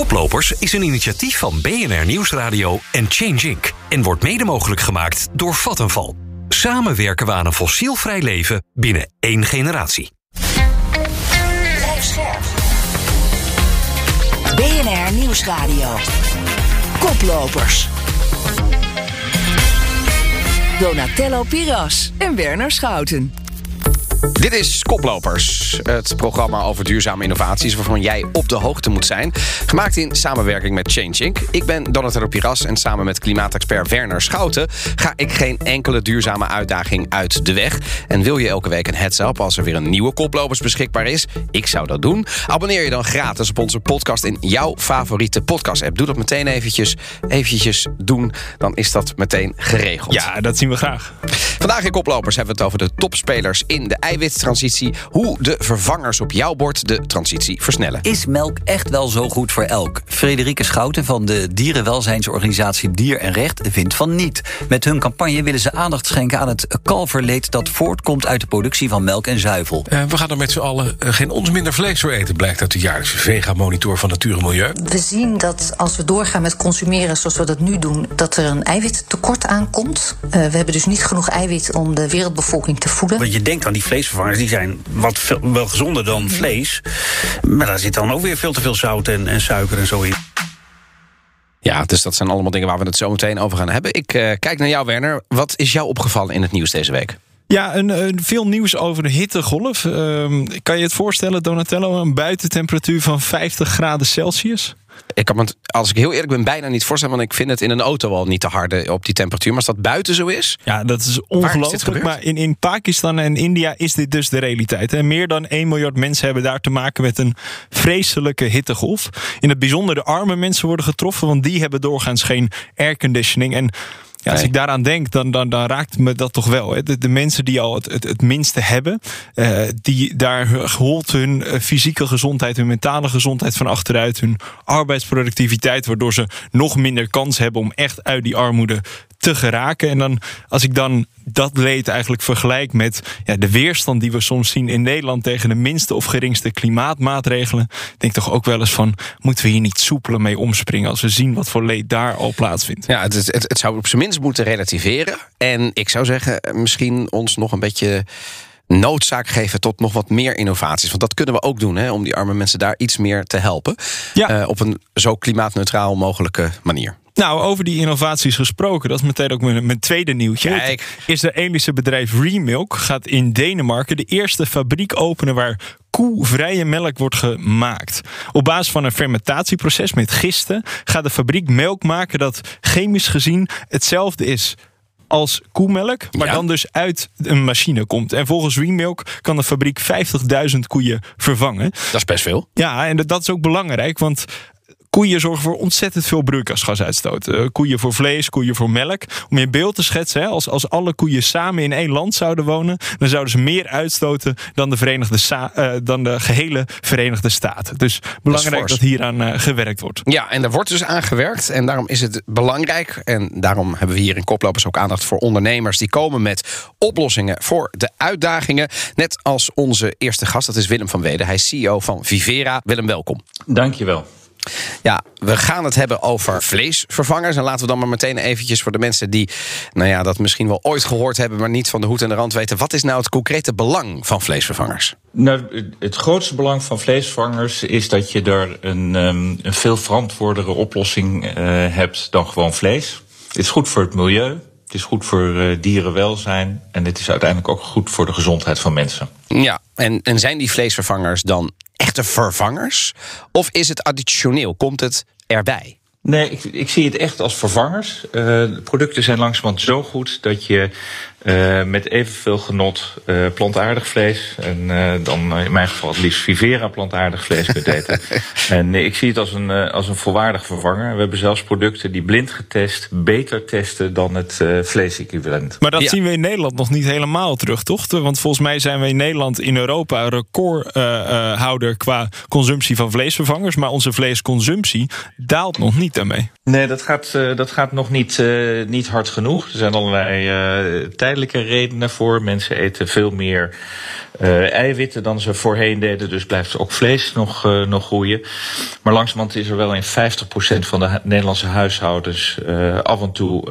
Koplopers is een initiatief van BNR Nieuwsradio en Change Inc. en wordt mede mogelijk gemaakt door Vattenval. Samen werken we aan een fossielvrij leven binnen één generatie. BNR Nieuwsradio. Koplopers. Donatello Piras en Werner Schouten. Dit is Koplopers, het programma over duurzame innovaties waarvan jij op de hoogte moet zijn. Gemaakt in samenwerking met Change Inc. Ik ben Donatello Piras en samen met klimaatexpert Werner Schouten ga ik geen enkele duurzame uitdaging uit de weg. En wil je elke week een heads-up als er weer een nieuwe Koplopers beschikbaar is? Ik zou dat doen. Abonneer je dan gratis op onze podcast in jouw favoriete podcast-app. Doe dat meteen eventjes, eventjes doen, dan is dat meteen geregeld. Ja, dat zien we graag. Vandaag in Koplopers hebben we het over de topspelers in de eiwittransitie. Hoe de vervangers op jouw bord de transitie versnellen. Is melk echt wel zo goed voor elk? Frederike Schouten van de dierenwelzijnsorganisatie Dier en Recht vindt van niet. Met hun campagne willen ze aandacht schenken aan het kalverleed dat voortkomt uit de productie van melk en zuivel. Uh, we gaan er met z'n allen uh, geen ons minder vlees voor eten, blijkt uit de jaarlijkse Vega-monitor van Natuur en Milieu. We zien dat als we doorgaan met consumeren zoals we dat nu doen, dat er een eiwittekort aankomt. Uh, we hebben dus niet genoeg eiwit om de wereldbevolking te voeden. Want je denkt aan die vleesvervangers, die zijn wat veel, wel gezonder dan vlees. Maar daar zit dan ook weer veel te veel zout en, en suiker en zo in. Ja, dus dat zijn allemaal dingen waar we het zo meteen over gaan hebben. Ik uh, kijk naar jou, Werner. Wat is jou opgevallen in het nieuws deze week? Ja, een, een, veel nieuws over de hittegolf. Uh, kan je het voorstellen, Donatello, een buitentemperatuur van 50 graden Celsius? Ik kan me, als ik heel eerlijk ben, bijna niet voorstellen. Want ik vind het in een auto al niet te harde op die temperatuur. Maar als dat buiten zo is. Ja, dat is ongelooflijk. Maar in, in Pakistan en India is dit dus de realiteit. En meer dan 1 miljard mensen hebben daar te maken met een vreselijke hittegolf. In het bijzonder de arme mensen worden getroffen. Want die hebben doorgaans geen airconditioning. En ja, als ik daaraan denk, dan, dan, dan raakt me dat toch wel. Hè. De, de mensen die al het, het, het minste hebben, uh, die, daar holt hun fysieke gezondheid, hun mentale gezondheid van achteruit, hun arbeidsproductiviteit, waardoor ze nog minder kans hebben om echt uit die armoede te geraken. En dan, als ik dan dat leed eigenlijk vergelijk met ja, de weerstand die we soms zien in Nederland tegen de minste of geringste klimaatmaatregelen, denk toch ook wel eens van: moeten we hier niet soepeler mee omspringen als we zien wat voor leed daar al plaatsvindt? Ja, het, het, het zou op zijn minst moeten relativeren. En ik zou zeggen, misschien ons nog een beetje noodzaak geven tot nog wat meer innovaties. Want dat kunnen we ook doen, hè, om die arme mensen daar iets meer te helpen. Ja. Uh, op een zo klimaatneutraal mogelijke manier. Nou, over die innovaties gesproken, dat is meteen ook mijn, mijn tweede nieuwtje. Kijk. Is de Engelse bedrijf Remilk gaat in Denemarken de eerste fabriek openen waar koevrije melk wordt gemaakt. Op basis van een fermentatieproces met gisten gaat de fabriek melk maken dat chemisch gezien hetzelfde is als koemelk, maar Ja. dan dus uit een machine komt. En volgens Remilk kan de fabriek 50.000 koeien vervangen. Dat is best veel. Ja, en dat is ook belangrijk, want koeien zorgen voor ontzettend veel broeikasgasuitstoot. Eh, koeien voor vlees, koeien voor melk. Om je een beeld te schetsen, hè, als, als alle koeien samen in één land zouden wonen, dan zouden ze meer uitstoten dan de, Verenigde Sta- eh, dan de gehele Verenigde Staten. Dus belangrijk dat, hieraan eh, gewerkt wordt. Ja, en er wordt dus aan gewerkt. En daarom is het belangrijk. En daarom hebben we hier in Koplopers ook aandacht voor ondernemers. Die komen met oplossingen voor de uitdagingen. Net als onze eerste gast, dat is Willem van Weden. Hij is CEO van Vivera. Willem, welkom. Dankjewel. Ja, we gaan het hebben over vleesvervangers. En laten we dan maar meteen eventjes voor de mensen die nou ja, dat misschien wel ooit gehoord hebben, maar niet van de hoed en de rand weten. Wat is nou het concrete belang van vleesvervangers? Nou, het- grootste belang van vleesvervangers is dat je er een, ehm, een veel verantwoordere oplossing eh, hebt dan gewoon vlees. Het is goed voor het milieu, het is goed voor eh, dierenwelzijn en het is uiteindelijk ook goed voor de gezondheid van mensen. Ja, en, en zijn die vleesvervangers dan echte vervangers? Of is het additioneel? Komt het erbij? Nee, ik, ik zie het echt als vervangers. Eh, de producten zijn langzamerhand zo goed dat je eh, met evenveel genot eh, plantaardig vlees en eh, dan in mijn geval het liefst Vivera plantaardig vlees kunt eten. en nee, ik zie het als een, als een volwaardig vervanger. We hebben zelfs producten die blind getest beter testen dan het eh vleesequivalent. Maar dat Ja. zien we in Nederland nog niet helemaal terug, toch? Want volgens mij zijn we in Nederland in Europa recordhouder qua consumptie van vleesvervangers. Maar onze vleesconsumptie daalt nog niet daarmee. Nee, dat gaat, uh, dat gaat nog niet, uh, niet hard genoeg. Er zijn allerlei uh, tijdelijke redenen voor. Mensen eten veel meer eiwitten dan ze voorheen deden. Dus blijft ook vlees nog, nog groeien. Maar langzamerhand is er wel in 50% van de Nederlandse huishoudens af en toe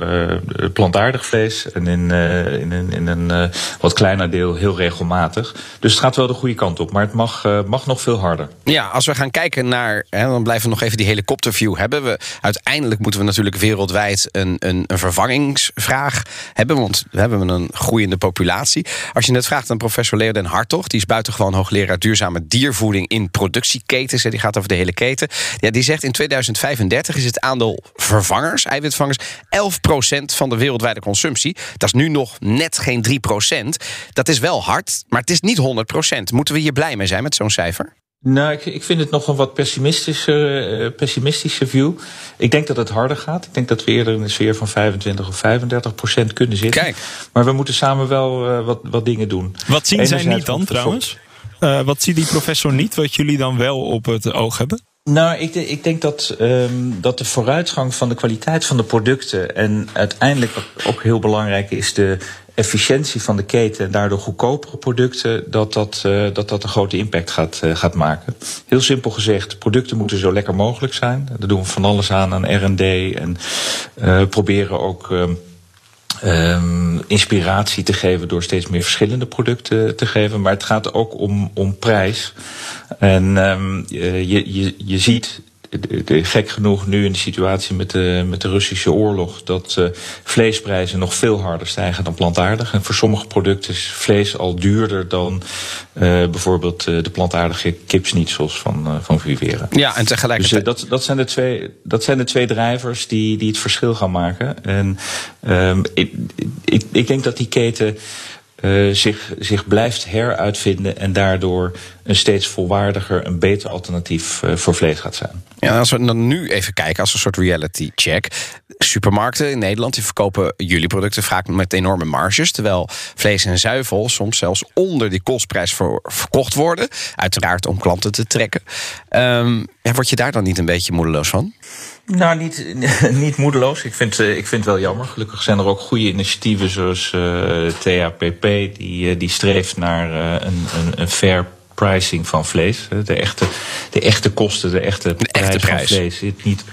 plantaardig vlees. En in, in, in, in een wat kleiner deel heel regelmatig. Dus het gaat wel de goede kant op. Maar het mag, mag nog veel harder. Ja, als we gaan kijken naar. Hè, dan blijven we nog even die helikopterview hebben. We uiteindelijk moeten we natuurlijk wereldwijd een, een, een vervangingsvraag hebben. Want we hebben een groeiende populatie. Als je net vraagt aan professor Leerden Hartog, die is buitengewoon hoogleraar duurzame diervoeding in productieketens. Die gaat over de hele keten. Ja, die zegt in 2035 is het aandeel vervangers, eiwitvervangers, 11% van de wereldwijde consumptie. Dat is nu nog net geen 3%. Dat is wel hard, maar het is niet 100%. Moeten we hier blij mee zijn met zo'n cijfer? Nou, ik, ik vind het nog een wat pessimistische, uh, pessimistische view. Ik denk dat het harder gaat. Ik denk dat we eerder in de sfeer van 25 of 35 procent kunnen zitten. Kijk. Maar we moeten samen wel uh, wat, wat dingen doen. Wat zien zij niet dan trouwens? Uh, wat ziet die professor niet, wat jullie dan wel op het oog hebben? Nou, ik, ik denk dat, um, dat de vooruitgang van de kwaliteit van de producten en uiteindelijk ook heel belangrijk is de efficiëntie van de keten en daardoor goedkopere producten, dat dat, uh, dat, dat een grote impact gaat, uh, gaat maken. Heel simpel gezegd, producten moeten zo lekker mogelijk zijn. Daar doen we van alles aan aan RD en uh, proberen ook. Um, inspiratie te geven door steeds meer verschillende producten te geven. Maar het gaat ook om, om prijs. En um, je, je, je ziet gek genoeg nu in de situatie met de, met de Russische oorlog... dat uh, vleesprijzen nog veel harder stijgen dan plantaardig. En voor sommige producten is vlees al duurder dan uh, bijvoorbeeld uh, de plantaardige kipsnietsels van, van Vivera. Ja, en tegelijkertijd... Dus dat, dat, zijn de twee, dat zijn de twee drijvers die, die het verschil gaan maken. En um, ik, ik, ik denk dat die keten uh, zich, zich blijft heruitvinden en daardoor een steeds volwaardiger, een beter alternatief uh, voor vlees gaat zijn. Ja, als we dan nu even kijken als een soort reality check. Supermarkten in Nederland die verkopen jullie producten vaak met enorme marges. Terwijl vlees en zuivel soms zelfs onder die kostprijs voor, verkocht worden. Uiteraard om klanten te trekken. Um, ja, word je daar dan niet een beetje moedeloos van? Nou, niet, niet moedeloos. Ik vind, ik vind het wel jammer. Gelukkig zijn er ook goede initiatieven zoals uh, THPP... die, die streeft naar uh, een, een, een fair pricing van vlees. De echte, de echte kosten, de echte de prijs, echte prijs. van vlees. Het niet,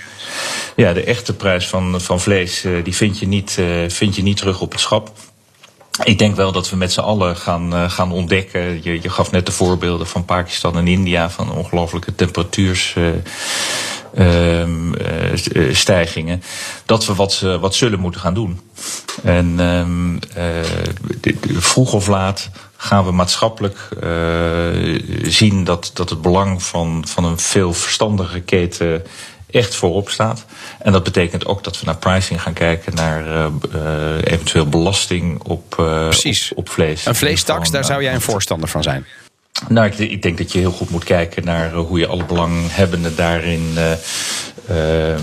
ja, de echte prijs van, van vlees uh, die vind je, niet, uh, vind je niet terug op het schap. Ik denk wel dat we met z'n allen gaan, uh, gaan ontdekken. Je, je gaf net de voorbeelden van Pakistan en India van ongelooflijke temperatuurs. Uh, uh, stijgingen, dat we wat, wat zullen moeten gaan doen. En um, vroeg of laat gaan we maatschappelijk zien dat, dat het belang van, van een veel verstandige keten echt voorop staat. En dat betekent ook dat we naar pricing gaan kijken, naar uh, uh, eventueel belasting op, uh, Precies. Op, op, vlees. Een vleestaks, daar zou jij een voorstander van zijn. Nou, ik, ik, denk dat je heel goed moet kijken naar hoe je alle belanghebbenden daarin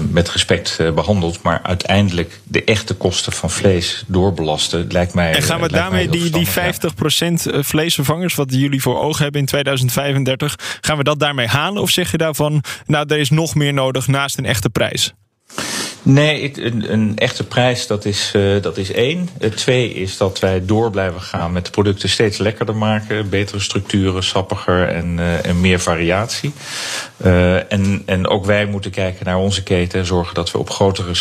met respect uh, behandelt. Maar uiteindelijk de echte kosten van vlees doorbelasten lijkt mij. En gaan we daarmee die, die 50% vleesvervangers, wat jullie voor ogen hebben in 2035, gaan we dat daarmee halen? Of zeg je daarvan, nou, er is nog meer nodig naast een echte prijs? Nee, een, echte prijs, dat is, uh, dat is één. Het twee is dat wij door blijven gaan met de producten steeds lekkerder maken. Betere structuren, sappiger en, uh, en meer variatie. Uh, en, en ook wij moeten kijken naar onze keten en zorgen dat we op grotere,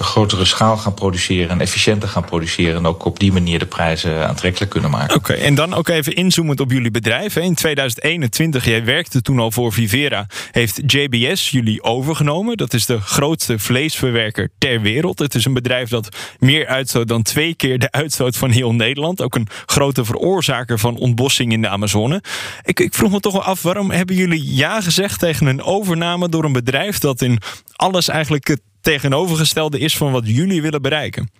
grotere schaal gaan produceren en efficiënter gaan produceren. En ook op die manier de prijzen aantrekkelijk kunnen maken. Oké, en dan ook even inzoomend op jullie bedrijf. In 2021, jij werkte toen al voor Vivera, heeft JBS jullie overgenomen. Dat is de grote grootste vleesverwerker ter wereld. Het is een bedrijf dat meer uitstoot dan twee keer de uitstoot van heel Nederland. Ook een grote veroorzaker van ontbossing in de Amazone. Ik, ik vroeg me toch wel af, waarom hebben jullie ja gezegd tegen een overname door een bedrijf dat in alles eigenlijk het tegenovergestelde is van wat jullie willen bereiken?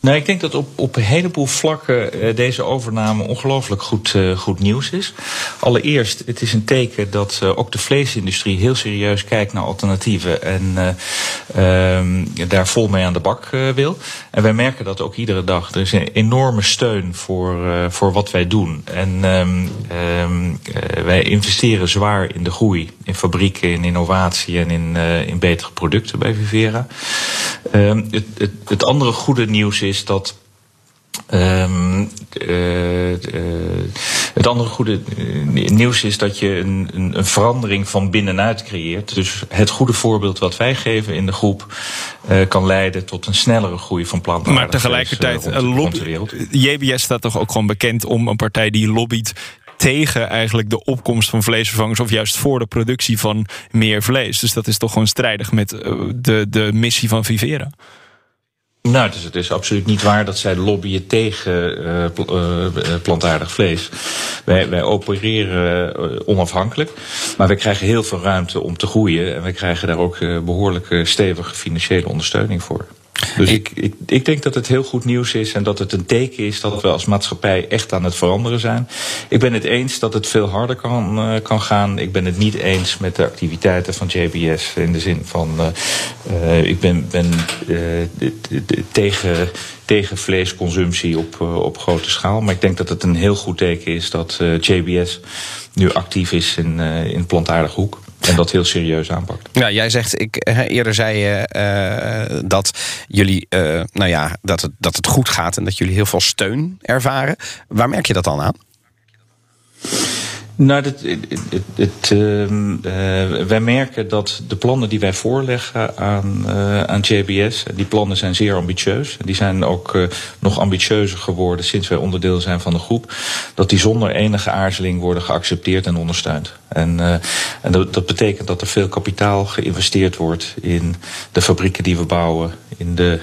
Nou, ik denk dat op, op een heleboel vlakken uh, deze overname ongelooflijk goed, uh, goed nieuws is. Allereerst, het is een teken dat uh, ook de vleesindustrie heel serieus kijkt naar alternatieven en daar vol mee aan de bak wil. En wij merken dat ook iedere dag. Er is een enorme steun voor, voor wat wij doen. En um, wij investeren zwaar in de groei, in fabrieken, in innovatie en in, in betere producten bij Vivera. Ehm, het, het, het andere goede nieuws is dat Um, uh, uh, het andere goede nieuws is dat je een, een, een, verandering van binnenuit creëert. Dus het goede voorbeeld wat wij geven in de groep uh, kan leiden tot een snellere groei van planten. Maar tegelijkertijd, JBS staat toch ook gewoon bekend om een partij die lobbyt tegen eigenlijk de opkomst van vleesvervangers of juist voor de productie van meer vlees. Dus dat is toch gewoon strijdig met de, de missie van Vivera. Nou, is, het is absoluut niet waar dat zij lobbyen tegen uh, plantaardig vlees. Wij, wij opereren onafhankelijk, maar wij krijgen heel veel ruimte om te groeien. En wij krijgen daar ook behoorlijke stevige financiële ondersteuning voor. Dus ik, ik, ik denk dat het heel goed nieuws is en dat het een teken is dat we als maatschappij echt aan het veranderen zijn. Ik ben het eens dat het veel harder kan, uh, kan gaan. Ik ben het niet eens met de activiteiten van JBS in de zin van uh, ik ben, ben tegen, tegen vleesconsumptie op, op grote schaal. Maar ik denk dat het een heel goed teken is dat JBS nu actief is in, in plantaardig hoek. En dat heel serieus aanpakt. Ja, jij zegt, ik, eerder zei je uh, dat jullie, uh, nou ja, dat het, dat het goed gaat en dat jullie heel veel steun ervaren. Waar merk je dat dan aan? Nou, uh, uh, wij merken dat de plannen die wij voorleggen aan, uh, aan JBS, die plannen zijn zeer ambitieus. Die zijn ook nog ambitieuzer geworden sinds wij onderdeel zijn van de groep. Dat die zonder enige aarzeling worden geaccepteerd en ondersteund. En, en dat, dat, betekent dat er veel kapitaal geïnvesteerd wordt in de fabrieken die we bouwen, in de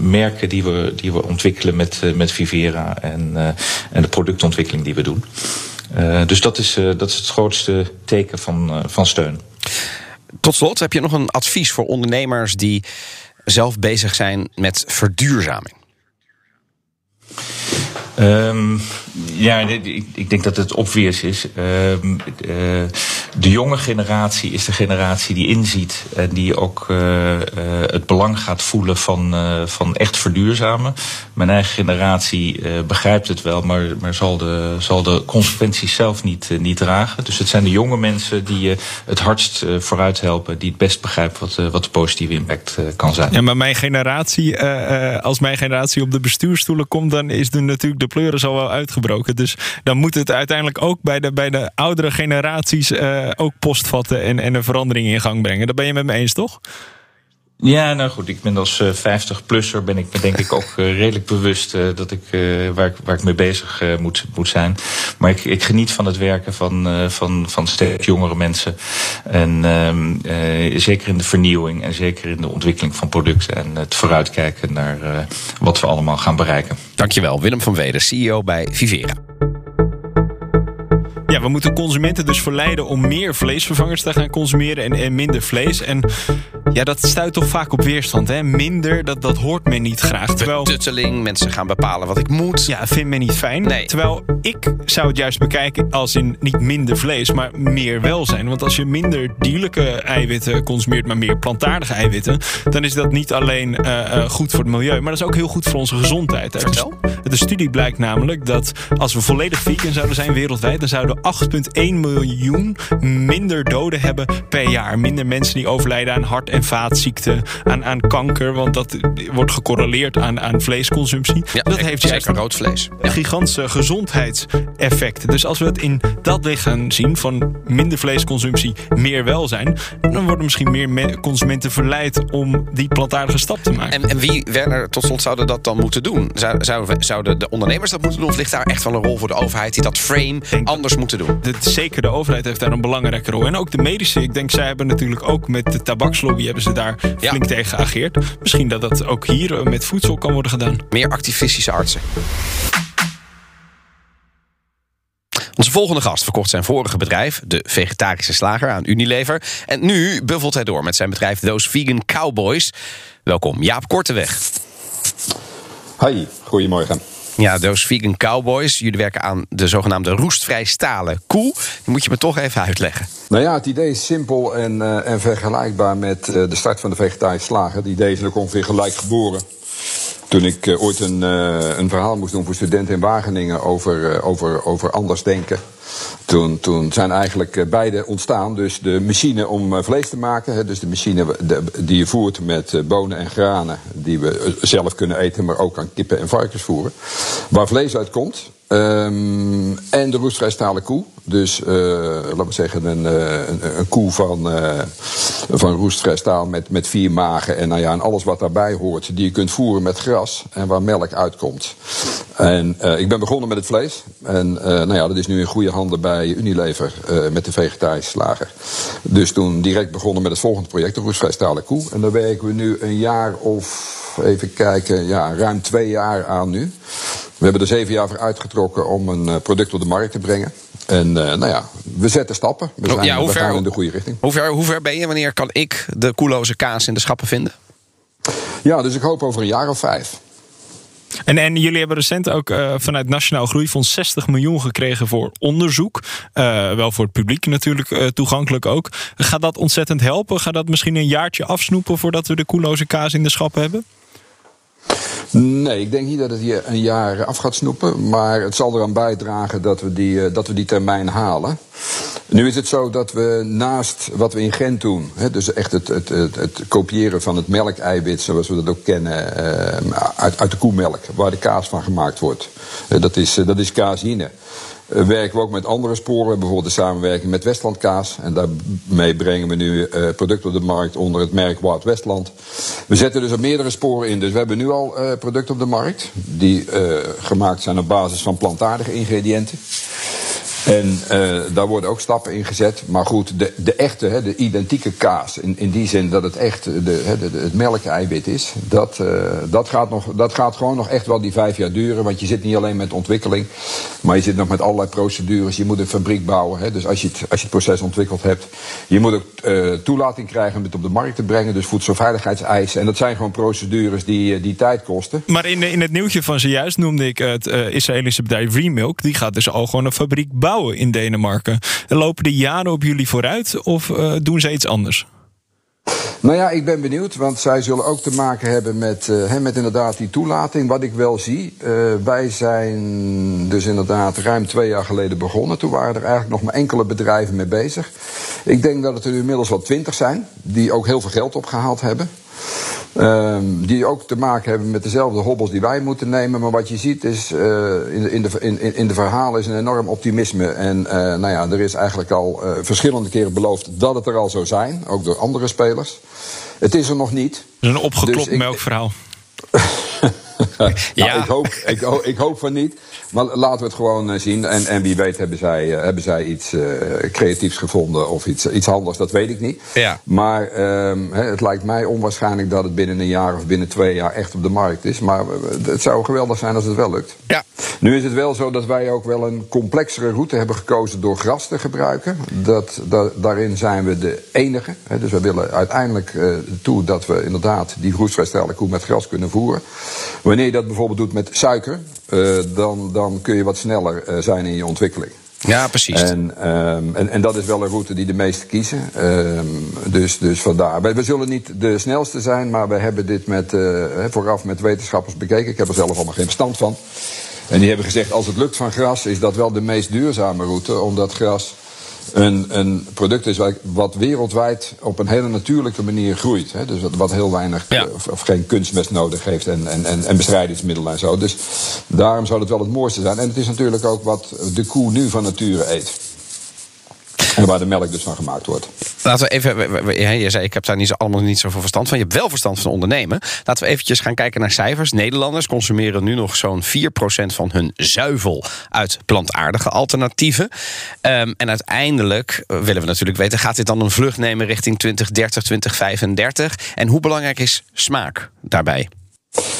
merken die we, die we ontwikkelen met, met Vivera en, en de productontwikkeling die we doen. Uh, dus dat is, uh, dat is het grootste teken van, uh, van steun. Tot slot, heb je nog een advies voor ondernemers die zelf bezig zijn met verduurzaming? Um, ja, ik, ik, denk dat het obvious is. Um, uh, de jonge generatie is de generatie die inziet en die ook uh, het belang gaat voelen van, van echt verduurzamen. Mijn eigen generatie begrijpt het wel, maar, maar zal, de, zal de consequenties zelf niet, niet dragen. Dus het zijn de jonge mensen die het hardst vooruit helpen, die het best begrijpen wat, wat de positieve impact kan zijn. Ja, maar mijn generatie, als mijn generatie op de bestuurstoelen komt, dan is er natuurlijk de pleuris al wel uitgebroken. Dus dan moet het uiteindelijk ook bij de, bij de oudere generaties uh, ook postvatten en, en een verandering in gang brengen. Dat ben je met me eens, toch? Ja, nou goed, ik ben als uh, 50-plusser ben ik me denk ik ook uh, redelijk bewust uh, dat ik, waar, ik, waar ik mee bezig moet, moet zijn. Maar ik, ik geniet van het werken van, van, van steeds jongere mensen. En ehm, zeker in de vernieuwing en zeker in de ontwikkeling van producten. En het vooruitkijken naar wat we allemaal gaan bereiken. Dankjewel, Willem van Weder, CEO bij Vivera. We moeten consumenten dus verleiden om meer vleesvervangers te gaan consumeren en, en minder vlees. En ja, dat stuit toch vaak op weerstand. Hè? Minder, dat, dat hoort men niet graag. Terwijl... Tutteling, mensen gaan bepalen wat ik moet. Ja, vindt men niet fijn. Nee. Terwijl ik zou het juist bekijken als in niet minder vlees, maar meer welzijn. Want als je minder dierlijke eiwitten consumeert, maar meer plantaardige eiwitten, dan is dat niet alleen uh, uh, goed voor het milieu, maar dat is ook heel goed voor onze gezondheid. Vertel. De studie blijkt namelijk dat als we volledig vegan zouden zijn wereldwijd, dan zouden 8,1 miljoen minder doden hebben per jaar. Minder mensen die overlijden aan hart- en vaatziekten, aan, aan kanker, want dat wordt gecorreleerd aan, aan vleesconsumptie. Ja, dat heeft juist een rood vlees. Ja. gigantische gezondheidseffecten. Dus als we het in dat licht gaan zien van minder vleesconsumptie, meer welzijn, dan worden misschien meer consumenten verleid om die plantaardige stap te maken. En, en wie, Werner, tot slot zouden dat dan moeten doen? Zou, zouden, zouden de ondernemers dat moeten doen? Of ligt daar echt wel een rol voor de overheid die dat frame anders moeten doen? De, zeker de overheid heeft daar een belangrijke rol. En ook de medische. Ik denk, zij hebben natuurlijk ook met de tabakslobby hebben ze daar ja. flink tegen geageerd. Misschien dat dat ook hier met voedsel kan worden gedaan. Meer activistische artsen. Onze volgende gast verkocht zijn vorige bedrijf, de vegetarische slager, aan Unilever. En nu buffelt hij door met zijn bedrijf Those Vegan Cowboys. Welkom, Jaap Korteweg. Hoi, goedemorgen. Ja, those vegan cowboys. Jullie werken aan de zogenaamde roestvrij stalen koe. Die moet je me toch even uitleggen. Nou ja, het idee is simpel en, uh, en vergelijkbaar met uh, de start van de vegetarische slager. Het idee is ook ongeveer gelijk geboren. Toen ik uh, ooit een, een verhaal moest doen voor studenten in Wageningen over, over, over anders denken. Toen, toen zijn eigenlijk beide ontstaan. Dus de machine om vlees te maken. Dus de machine die je voert met bonen en granen. Die we zelf kunnen eten, maar ook aan kippen en varkens voeren. Waar vlees uit komt. Um, en de roestvrij stalen koe. Dus uh, laten we zeggen een, een, een koe van, uh, van roestvrij staal met, met vier magen. En, nou ja, en alles wat daarbij hoort. Die je kunt voeren met gras en waar melk uitkomt. En ik ben begonnen met het vlees. En nou ja, dat is nu in goede handen bij Unilever met de vegetarische slager. Dus toen direct begonnen met het volgende project, de roestvrij stalen koe. En daar werken we nu een jaar of, even kijken, ja, ruim twee jaar aan nu. We hebben er zeven jaar voor uitgetrokken om een product op de markt te brengen. En uh, nou ja, we zetten stappen. We, zijn, ja, hoe we gaan in de goede richting. Hoe ver, hoe ver ben je? Wanneer kan ik de koeloze kaas in de schappen vinden? Ja, dus ik hoop over een jaar of vijf. En, en jullie hebben recent ook uh, vanuit Nationaal Groeifonds 60 miljoen gekregen voor onderzoek. Uh, wel voor het publiek natuurlijk uh, toegankelijk ook. Gaat dat ontzettend helpen? Gaat dat misschien een jaartje afsnoepen voordat we de koeloze kaas in de schappen hebben? Nee, ik denk niet dat het hier een jaar af gaat snoepen. Maar het zal eraan bijdragen dat we die, dat we die termijn halen. Nu is het zo dat we naast wat we in Gent doen, hè, dus echt het, het, het, het, kopiëren van het melkeiwit zoals we dat ook kennen, uh, uit, uit de koemelk, waar de kaas van gemaakt wordt. Dat, is, dat is caseïne. Uh, werken we ook met andere sporen, bijvoorbeeld de samenwerking met Westlandkaas. En daarmee brengen we nu uh, producten op de markt onder het merk Wild Westland. We zetten dus op meerdere sporen in. Dus we hebben nu al uh, producten op de markt die gemaakt zijn op basis van plantaardige ingrediënten. En uh, daar worden ook stappen in gezet. Maar goed, de, de echte, hè, de identieke kaas, in, in die zin dat het echt de, hè, de, het melkeiwit is, dat, uh, dat, gaat nog, dat gaat gewoon nog echt wel die vijf jaar duren. Want je zit niet alleen met ontwikkeling, maar je zit nog met allerlei procedures. Je moet een fabriek bouwen. Hè, dus als je, het, als je het proces ontwikkeld hebt, je moet ook toelating krijgen om het op de markt te brengen. Dus voedselveiligheidseisen. En dat zijn gewoon procedures die, die tijd kosten. Maar in, in het nieuwtje van zojuist noemde ik het Israëlische bedrijf Remilk. Die gaat dus al gewoon een fabriek bouwen in Denemarken. Lopen de jaren op jullie vooruit of uh, doen ze iets anders? Nou ja, ik ben benieuwd, want zij zullen ook te maken hebben met, uh, met inderdaad die toelating. Wat ik wel zie, uh, wij zijn dus inderdaad ruim twee jaar geleden begonnen. Toen waren er eigenlijk nog maar enkele bedrijven mee bezig. Ik denk dat het er inmiddels wel twintig zijn, die ook heel veel geld opgehaald hebben. Um, die ook te maken hebben met dezelfde hobbels die wij moeten nemen. Maar wat je ziet is, uh, in, de, in, de, in, in de verhalen is een enorm optimisme. En uh, nou ja, er is eigenlijk al uh, verschillende keren beloofd dat het er al zou zijn. Ook door andere spelers. Het is er nog niet. Een opgeklopt dus melkverhaal. nou, ja. ik, hoop, ik, ik, hoop van niet. Maar laten we het gewoon zien. En, en wie weet hebben zij, uh, hebben zij iets uh, creatiefs gevonden of iets, iets anders. Dat weet ik niet. Ja. Maar um, het lijkt mij onwaarschijnlijk dat het binnen een jaar of binnen twee jaar echt op de markt is. Maar het zou geweldig zijn als het wel lukt. Ja. Nu is het wel zo dat wij ook wel een complexere route hebben gekozen door gras te gebruiken. Dat, dat daarin zijn we de enige. Hè, dus we willen uiteindelijk uh, toe dat we inderdaad die roestvrijstellen koe met gras kunnen voeren. Wanneer je dat bijvoorbeeld doet met suiker, uh, dan, dan kun je wat sneller uh, zijn in je ontwikkeling. Ja, precies. En, um, en, en dat is wel een route die de meesten kiezen. Um, dus, dus vandaar. We, we, zullen niet de snelste zijn, maar we hebben dit met, uh, vooraf met wetenschappers bekeken. Ik heb er zelf allemaal geen verstand van. En die hebben gezegd, als het lukt van gras, is dat wel de meest duurzame route. Omdat gras een, een product is wat wereldwijd op een hele natuurlijke manier groeit. Hè? Dus wat, wat heel weinig ja. of, of, geen kunstmest nodig heeft en, en, en, en bestrijdingsmiddelen en zo. Dus daarom zou het wel het mooiste zijn. En het is natuurlijk ook wat de koe nu van nature eet. En waar de melk dus van gemaakt wordt. Laten we even. Je zei, ik heb daar niet zo, allemaal niet zoveel verstand van. Je hebt wel verstand van ondernemen. Laten we eventjes gaan kijken naar cijfers. Nederlanders consumeren nu nog zo'n 4% van hun zuivel uit plantaardige alternatieven. Um, en uiteindelijk willen we natuurlijk weten: gaat dit dan een vlucht nemen richting 2030, 2035? En hoe belangrijk is smaak daarbij?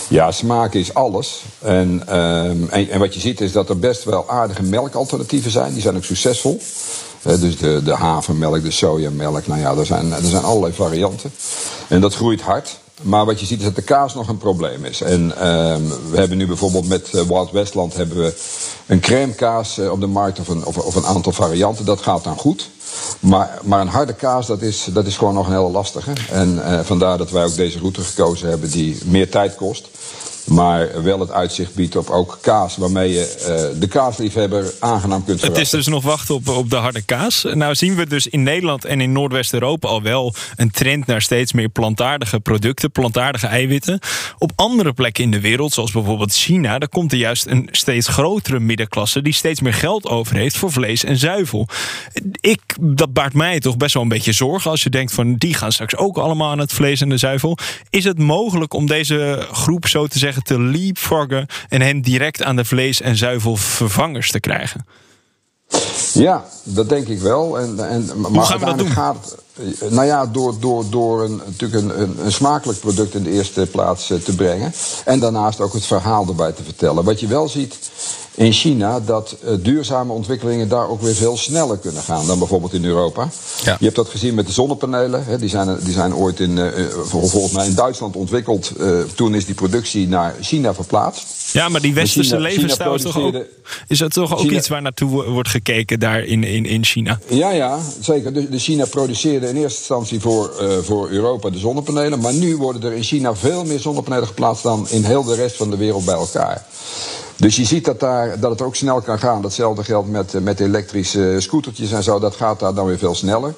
Ja, smaak is alles. En, um, en, en, wat je ziet is dat er best wel aardige melkalternatieven zijn. Die zijn ook succesvol. Dus de, de havermelk, de sojamelk, nou ja, er zijn, er zijn allerlei varianten. En dat groeit hard. Maar wat je ziet is dat de kaas nog een probleem is. En ehm, we hebben nu bijvoorbeeld met uh, Wild Westland hebben we een crème kaas op de markt of een, of, of, een aantal varianten. Dat gaat dan goed. Maar, maar een harde kaas, dat is, dat is gewoon nog een hele lastige. En uh, vandaar dat wij ook deze route gekozen hebben die meer tijd kost. Maar wel het uitzicht biedt op ook kaas, waarmee je uh, de kaasliefhebber aangenaam kunt verrassen. Het is dus nog wachten op, op de harde kaas. Nou zien we dus in Nederland en in Noordwest-Europa al wel een trend naar steeds meer plantaardige producten, plantaardige eiwitten. Op andere plekken in de wereld, zoals bijvoorbeeld China, daar komt er juist een steeds grotere middenklasse die steeds meer geld over heeft voor vlees en zuivel. Ik, dat baart mij toch best wel een beetje zorgen als je denkt van die gaan straks ook allemaal aan het vlees en de zuivel. Is het mogelijk om deze groep zo te zeggen te leapfroggen en hen direct aan de vlees- en zuivelvervangers te krijgen? Ja, dat denk ik wel. En, en, Hoe gaan we dat doen? Gaat, nou ja, door, door, door een, natuurlijk een, een, een smakelijk product in de eerste plaats eh, te brengen. En daarnaast ook het verhaal erbij te vertellen. Wat je wel ziet in China, dat uh, duurzame ontwikkelingen daar ook weer veel sneller kunnen gaan dan bijvoorbeeld in Europa. Ja. Je hebt dat gezien met de zonnepanelen. Hè, die, zijn, die zijn ooit in, volgens mij in Duitsland ontwikkeld. toen is die productie naar China verplaatst. Ja, maar die westerse levensstijl is toch ook, is dat toch ook China- iets waar naartoe wordt gekeken daar in, in, in China? Ja, ja, zeker. De, de China produceerde in eerste instantie voor, uh, voor Europa de zonnepanelen. Maar nu worden er in China veel meer zonnepanelen geplaatst dan in heel de rest van de wereld bij elkaar. Dus je ziet dat, daar, dat het ook snel kan gaan. Datzelfde geldt met, met elektrische scootertjes en zo. Dat gaat daar dan weer veel sneller.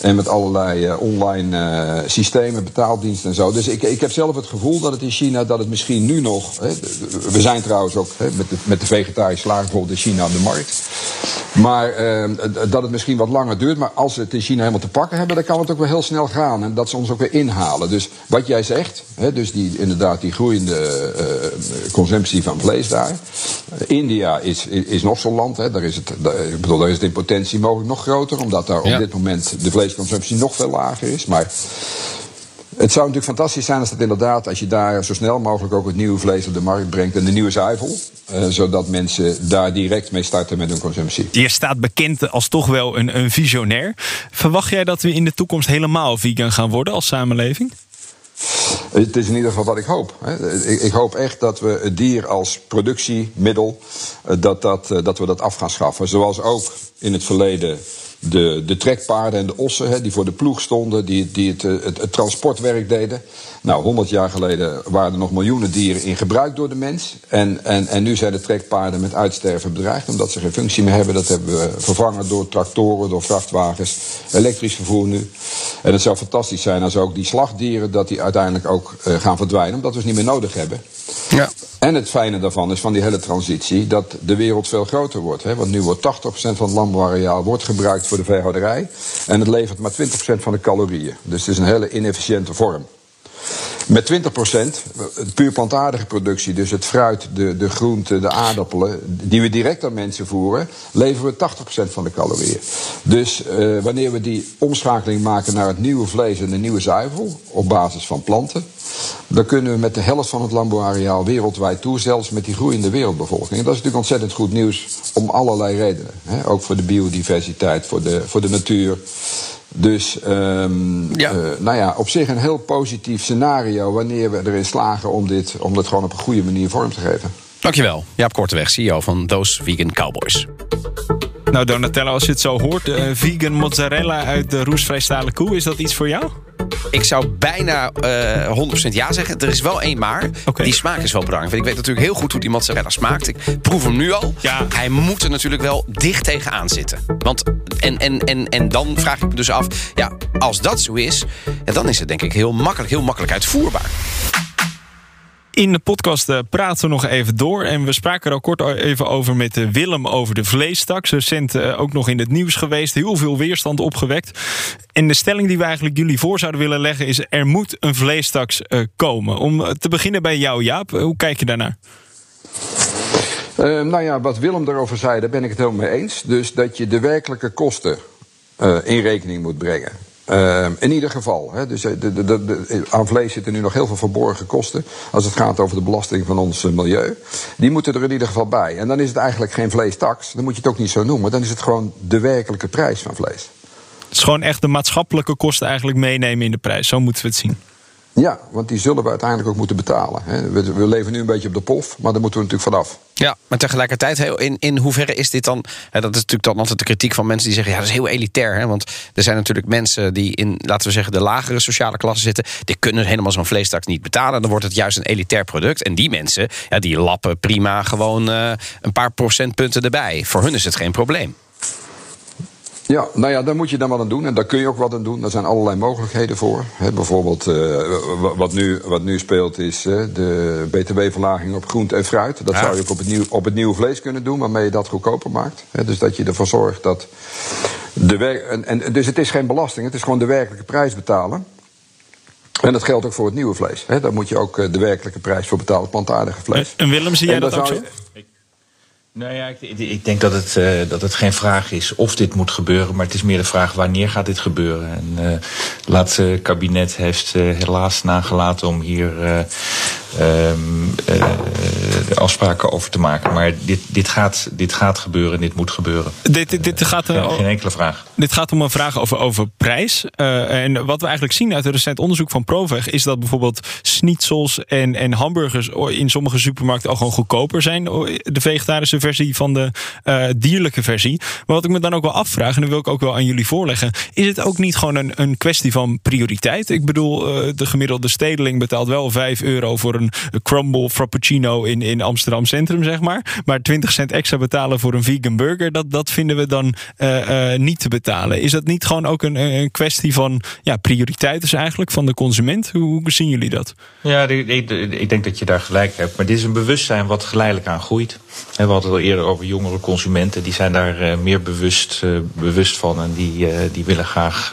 En met allerlei uh, online uh, systemen, betaaldiensten en zo. Dus ik, ik heb zelf het gevoel dat het in China, dat het misschien nu nog. Hè, we zijn trouwens ook hè, met, de, met de vegetarische slager bijvoorbeeld in China op de markt. Maar uh, dat het misschien wat langer duurt. Maar als we het in China helemaal te pakken hebben, dan kan het ook wel heel snel gaan. En dat ze ons ook weer inhalen. Dus wat jij zegt, hè, dus die, inderdaad die groeiende consumptie van vlees daar. India is, is, is nog zo'n land. Hè. Daar, is het, daar, ik bedoel, daar is het in potentie mogelijk nog groter. Omdat daar Ja. op dit moment de vleesconsumptie nog veel lager is. Maar het zou natuurlijk fantastisch zijn als dat inderdaad, als je daar zo snel mogelijk ook het nieuwe vlees op de markt brengt en de nieuwe zuivel. eh, zodat mensen daar direct mee starten met hun consumptie. Je staat bekend als toch wel een, een visionair. Verwacht jij dat we in de toekomst helemaal vegan gaan worden als samenleving? Het is in ieder geval wat ik hoop. Ik hoop echt dat we het dier als productiemiddel, eh, dat, dat, eh, dat we dat af gaan schaffen. Zoals ook in het verleden de, de trekpaarden en de ossen, hè, die voor de ploeg stonden, die, die het, eh, het, het transportwerk deden. Nou, 100 jaar geleden waren er nog miljoenen dieren in gebruik door de mens. En, en, en nu zijn de trekpaarden met uitsterven bedreigd, omdat ze geen functie meer hebben. Dat hebben we vervangen door tractoren, door vrachtwagens, elektrisch vervoer nu. En het zou fantastisch zijn als ook die slagdieren, dat die uiteindelijk ook eh, gaan verdwijnen, omdat we ze niet meer nodig hebben. Ja. En het fijne daarvan is van die hele transitie dat de wereld veel groter wordt. Hè? Want nu wordt 80% van het landbouwareaal wordt gebruikt voor de veehouderij. En het levert maar 20% van de calorieën. Dus het is een hele inefficiënte vorm. Met 20% puur plantaardige productie, dus het fruit, de, de groenten, de aardappelen, die we direct aan mensen voeren, leveren we 80% van de calorieën. Dus uh, wanneer we die omschakeling maken naar het nieuwe vlees en de nieuwe zuivel, op basis van planten, dan kunnen we met de helft van het landbouwareaal wereldwijd toe, zelfs met die groeiende wereldbevolking. En dat is natuurlijk ontzettend goed nieuws om allerlei redenen. Hè? Ook voor de biodiversiteit, voor de, voor de natuur. Dus um, Ja. uh, nou ja, op zich een heel positief scenario wanneer we erin slagen om dit, om dit gewoon op een goede manier vorm te geven. Dankjewel, Jaap Korteweg, CEO van Those Vegan Cowboys. Nou, Donatello, als je het zo hoort, eh, vegan mozzarella uit de roestvrij stalen koe, is dat iets voor jou? Ik zou bijna eh 100% ja zeggen. Er is wel één maar. Die smaak is wel belangrijk. Ik weet natuurlijk heel goed hoe die mozzarella smaakt. Ik proef hem nu al. Ja. Hij moet er natuurlijk wel dicht tegenaan zitten. Want, en, en, en, en dan vraag ik me dus af... Ja, als dat zo is, ja, dan is het denk ik heel makkelijk, heel makkelijk uitvoerbaar. In de podcast eh, praten we nog even door. En we spraken er al kort even over met eh, Willem over de vleestaks. Recent eh, ook nog in het nieuws geweest. Heel veel weerstand opgewekt. En de stelling die we eigenlijk jullie voor zouden willen leggen is... er moet een vleestaks komen. Om te beginnen bij jou, Jaap. Hoe kijk je daarnaar? Uh, nou ja, wat Willem daarover zei, daar ben ik het helemaal mee eens. Dus dat je de werkelijke kosten in rekening moet brengen. Uh, in ieder geval. Hè, dus de, de, de, de, aan vlees zitten nu nog heel veel verborgen kosten. Als het gaat over de belasting van ons uh, milieu. Die moeten er in ieder geval bij. En dan is het eigenlijk geen vleestaks. Dan moet je het ook niet zo noemen. Dan is het gewoon de werkelijke prijs van vlees. Het is gewoon echt de maatschappelijke kosten eigenlijk meenemen in de prijs. Zo moeten we het zien. Ja, want die zullen we uiteindelijk ook moeten betalen. We, we leven nu een beetje op de pof, maar daar moeten we natuurlijk vanaf. Ja, maar tegelijkertijd, in, in hoeverre is dit dan... Hè, dat is natuurlijk dan altijd de kritiek van mensen die zeggen... ja, dat is heel elitair. Hè, want er zijn natuurlijk mensen die in, laten we zeggen... de lagere sociale klasse zitten. Die kunnen helemaal zo'n vleestaks niet betalen. Dan wordt het juist een elitair product. En die mensen, ja, die lappen prima gewoon eh, een paar procentpunten erbij. Voor hun is het geen probleem. Ja, nou ja, daar moet je dan wat aan doen. En daar kun je ook wat aan doen. Daar zijn allerlei mogelijkheden voor. Bijvoorbeeld, eh, wa- wat, nu, wat nu speelt, is eh, de btw-verlaging op groente en fruit. Dat Ja. zou je ook op het, nieuw, op het nieuwe vlees kunnen doen, waarmee je dat goedkoper maakt. Dus dat je ervoor zorgt dat. De en, en, dus het is geen belasting, het is gewoon de werkelijke prijs betalen. En dat geldt ook voor het nieuwe vlees. Hè. Daar moet je ook eh, de werkelijke prijs voor betalen, het plantaardige vlees. En Willem, zie jij dat ook zo? Nou ja, ik, ik- denk dat het, eh, dat het geen vraag is of dit moet gebeuren, maar het is meer de vraag wanneer gaat dit gebeuren. En eh, het laatste kabinet heeft eh, helaas nagelaten om hier eh, ehm, eh, de afspraken over te maken. Maar dit, dit, gaat, dit gaat gebeuren en dit moet gebeuren. Dit, dit, dit gaat, eh, Geen, geen enkele vraag. Dit gaat om een vraag over, over prijs. Eh, en wat we eigenlijk zien uit een recent onderzoek van Proveg... is dat bijvoorbeeld schnitzels en, en hamburgers in sommige supermarkten al gewoon goedkoper zijn. De vegetarische versie van de eh, dierlijke versie. Maar wat ik me dan ook wel afvraag, en dat wil ik ook wel aan jullie voorleggen... is het ook niet gewoon een, een kwestie van prioriteit? Ik bedoel, eh, de gemiddelde stedeling betaalt wel 5 euro... voor een crumble frappuccino in, in Amsterdam Centrum, zeg maar. Maar 20 cent extra betalen voor een vegan burger... dat, dat vinden we dan eh, eh, niet te betalen. Is dat niet gewoon ook een, een kwestie van ja, prioriteit dus eigenlijk van de consument? Hoe, zien jullie dat? Ja, ik, denk dat je daar gelijk hebt. Maar dit is een bewustzijn wat geleidelijk aan groeit. We hadden het al eerder over jongere consumenten. Die zijn daar eh, meer bewust, bewust van. En die, die willen graag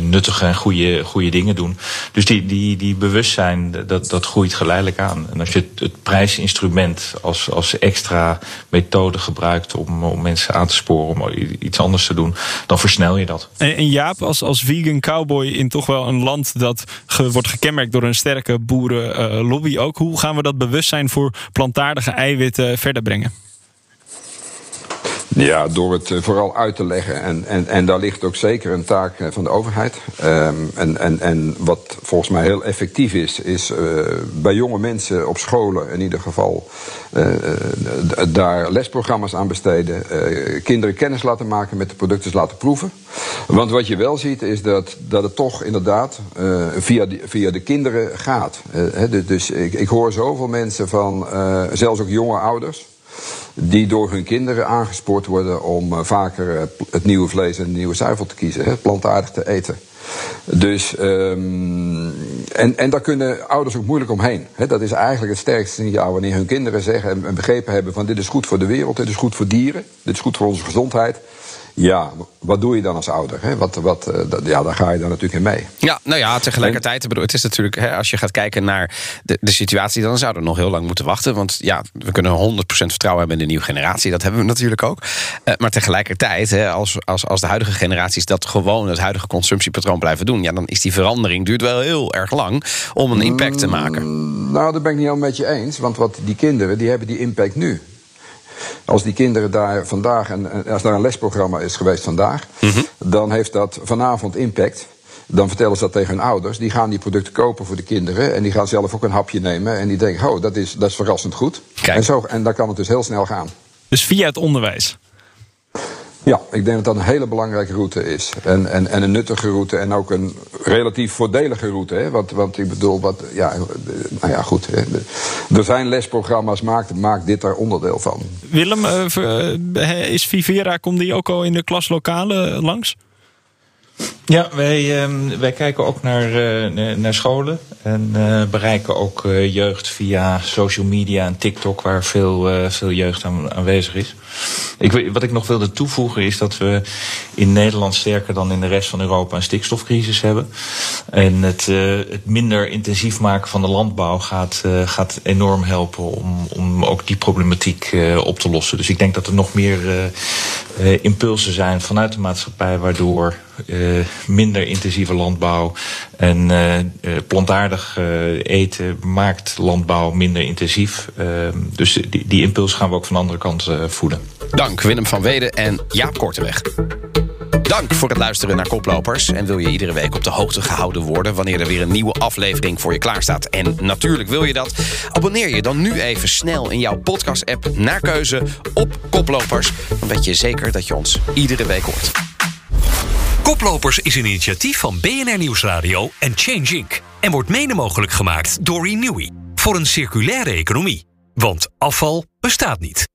nuttige en goede, goede dingen doen. Dus die, die, die bewustzijn, dat, dat groeit geleidelijk aan. En als je het, prijsinstrument als, als extra methode gebruikt... Om, om mensen aan te sporen om iets anders te doen... dan versnel je dat. En, en Jaap, als, als vegan cowboy in toch wel een land dat wordt gekenmerkt door een sterke boerenlobby ook. Hoe gaan we dat bewustzijn voor plantaardige eiwitten verder brengen? Ja, door het eh, vooral uit te leggen. En, en, en daar ligt ook zeker een taak eh, van de overheid. Ehm, en, en, en wat volgens mij heel effectief is, is eh, bij jonge mensen op scholen in ieder geval daar lesprogramma's aan besteden. kinderen kennis laten maken met de producten, laten proeven. Want wat je wel ziet is dat, dat het toch inderdaad via, die, via de kinderen gaat. Dus- dus ik, ik hoor zoveel mensen van, zelfs ook jonge ouders die door hun kinderen aangespoord worden om eh, vaker eh, het nieuwe vlees en de nieuwe zuivel te kiezen, hè, plantaardig te eten. Dus, ehm, en, en daar kunnen ouders ook moeilijk omheen. Dat is eigenlijk het sterkste signaal wanneer hun kinderen zeggen en, en begrepen hebben van dit is goed voor de wereld, dit is goed voor dieren, dit is goed voor onze gezondheid. Ja, wat doe je dan als ouder? Hè? Wat, wat, eh, ja, daar ga je dan natuurlijk in mee. Ja, nou ja, tegelijkertijd, bedoel, het is natuurlijk, hè, als je gaat kijken naar de, de situatie, dan zouden we nog heel lang moeten wachten. Want ja, we kunnen 100% vertrouwen hebben in de nieuwe generatie. Dat hebben we natuurlijk ook. Eh, maar tegelijkertijd, hè, als, als, als de huidige generaties dat gewoon het huidige consumptiepatroon blijven doen, ja, dan is die verandering duurt wel heel erg lang om een impact te maken. Nou, dat ben ik niet helemaal met je eens. Want wat die kinderen, die hebben die impact nu. Als die kinderen daar vandaag, en als daar een lesprogramma is geweest vandaag, dan heeft dat vanavond impact. Dan vertellen ze dat tegen hun ouders. Die gaan die producten kopen voor de kinderen. En die gaan zelf ook een hapje nemen. En die denken, oh, dat is, dat is verrassend goed. En, zo, en dan kan het dus heel snel gaan. Dus via het onderwijs. Ja, ik denk dat dat een hele belangrijke route is. En, en, en een nuttige route en ook een relatief voordelige route. Hè? Want, want ik bedoel, wat, ja, eh, nou ja, goed. Hè? Er zijn lesprogramma's, maakt, maakt dit daar onderdeel van. Willem, eh, eh, is Vivera, komt die ook al in de klaslokalen langs? Ja, wij, ehm, wij kijken ook naar, eh, naar- scholen. En eh, bereiken ook eh, jeugd via social media en TikTok, waar veel, veel jeugd aan, aanwezig is. Ik, wat ik nog wilde toevoegen is dat we in Nederland sterker dan in de rest van Europa een stikstofcrisis hebben. En het, het minder intensief maken van de landbouw gaat, gaat enorm helpen om, om ook die problematiek op te lossen. Dus ik denk dat er nog meer impulsen zijn vanuit de maatschappij, waardoor minder intensieve landbouw en eh, eh, plantaardig eh, eten maakt landbouw minder intensief. Eh, dus die, die impuls gaan we ook van de andere kant eh, voeden. Dank Willem van Weden en Jaap Korteweg. Dank voor het luisteren naar Koplopers. En wil je iedere week op de hoogte gehouden worden... wanneer er weer een nieuwe aflevering voor je klaarstaat? En natuurlijk wil je dat. Abonneer je dan nu even snel in jouw podcast-app... naar keuze op Koplopers. Dan weet je zeker dat je ons iedere week hoort. Koplopers is een initiatief van BNR Nieuwsradio en Change Inc. En wordt mede mogelijk gemaakt door Renewy. Voor een circulaire economie. Want afval bestaat niet.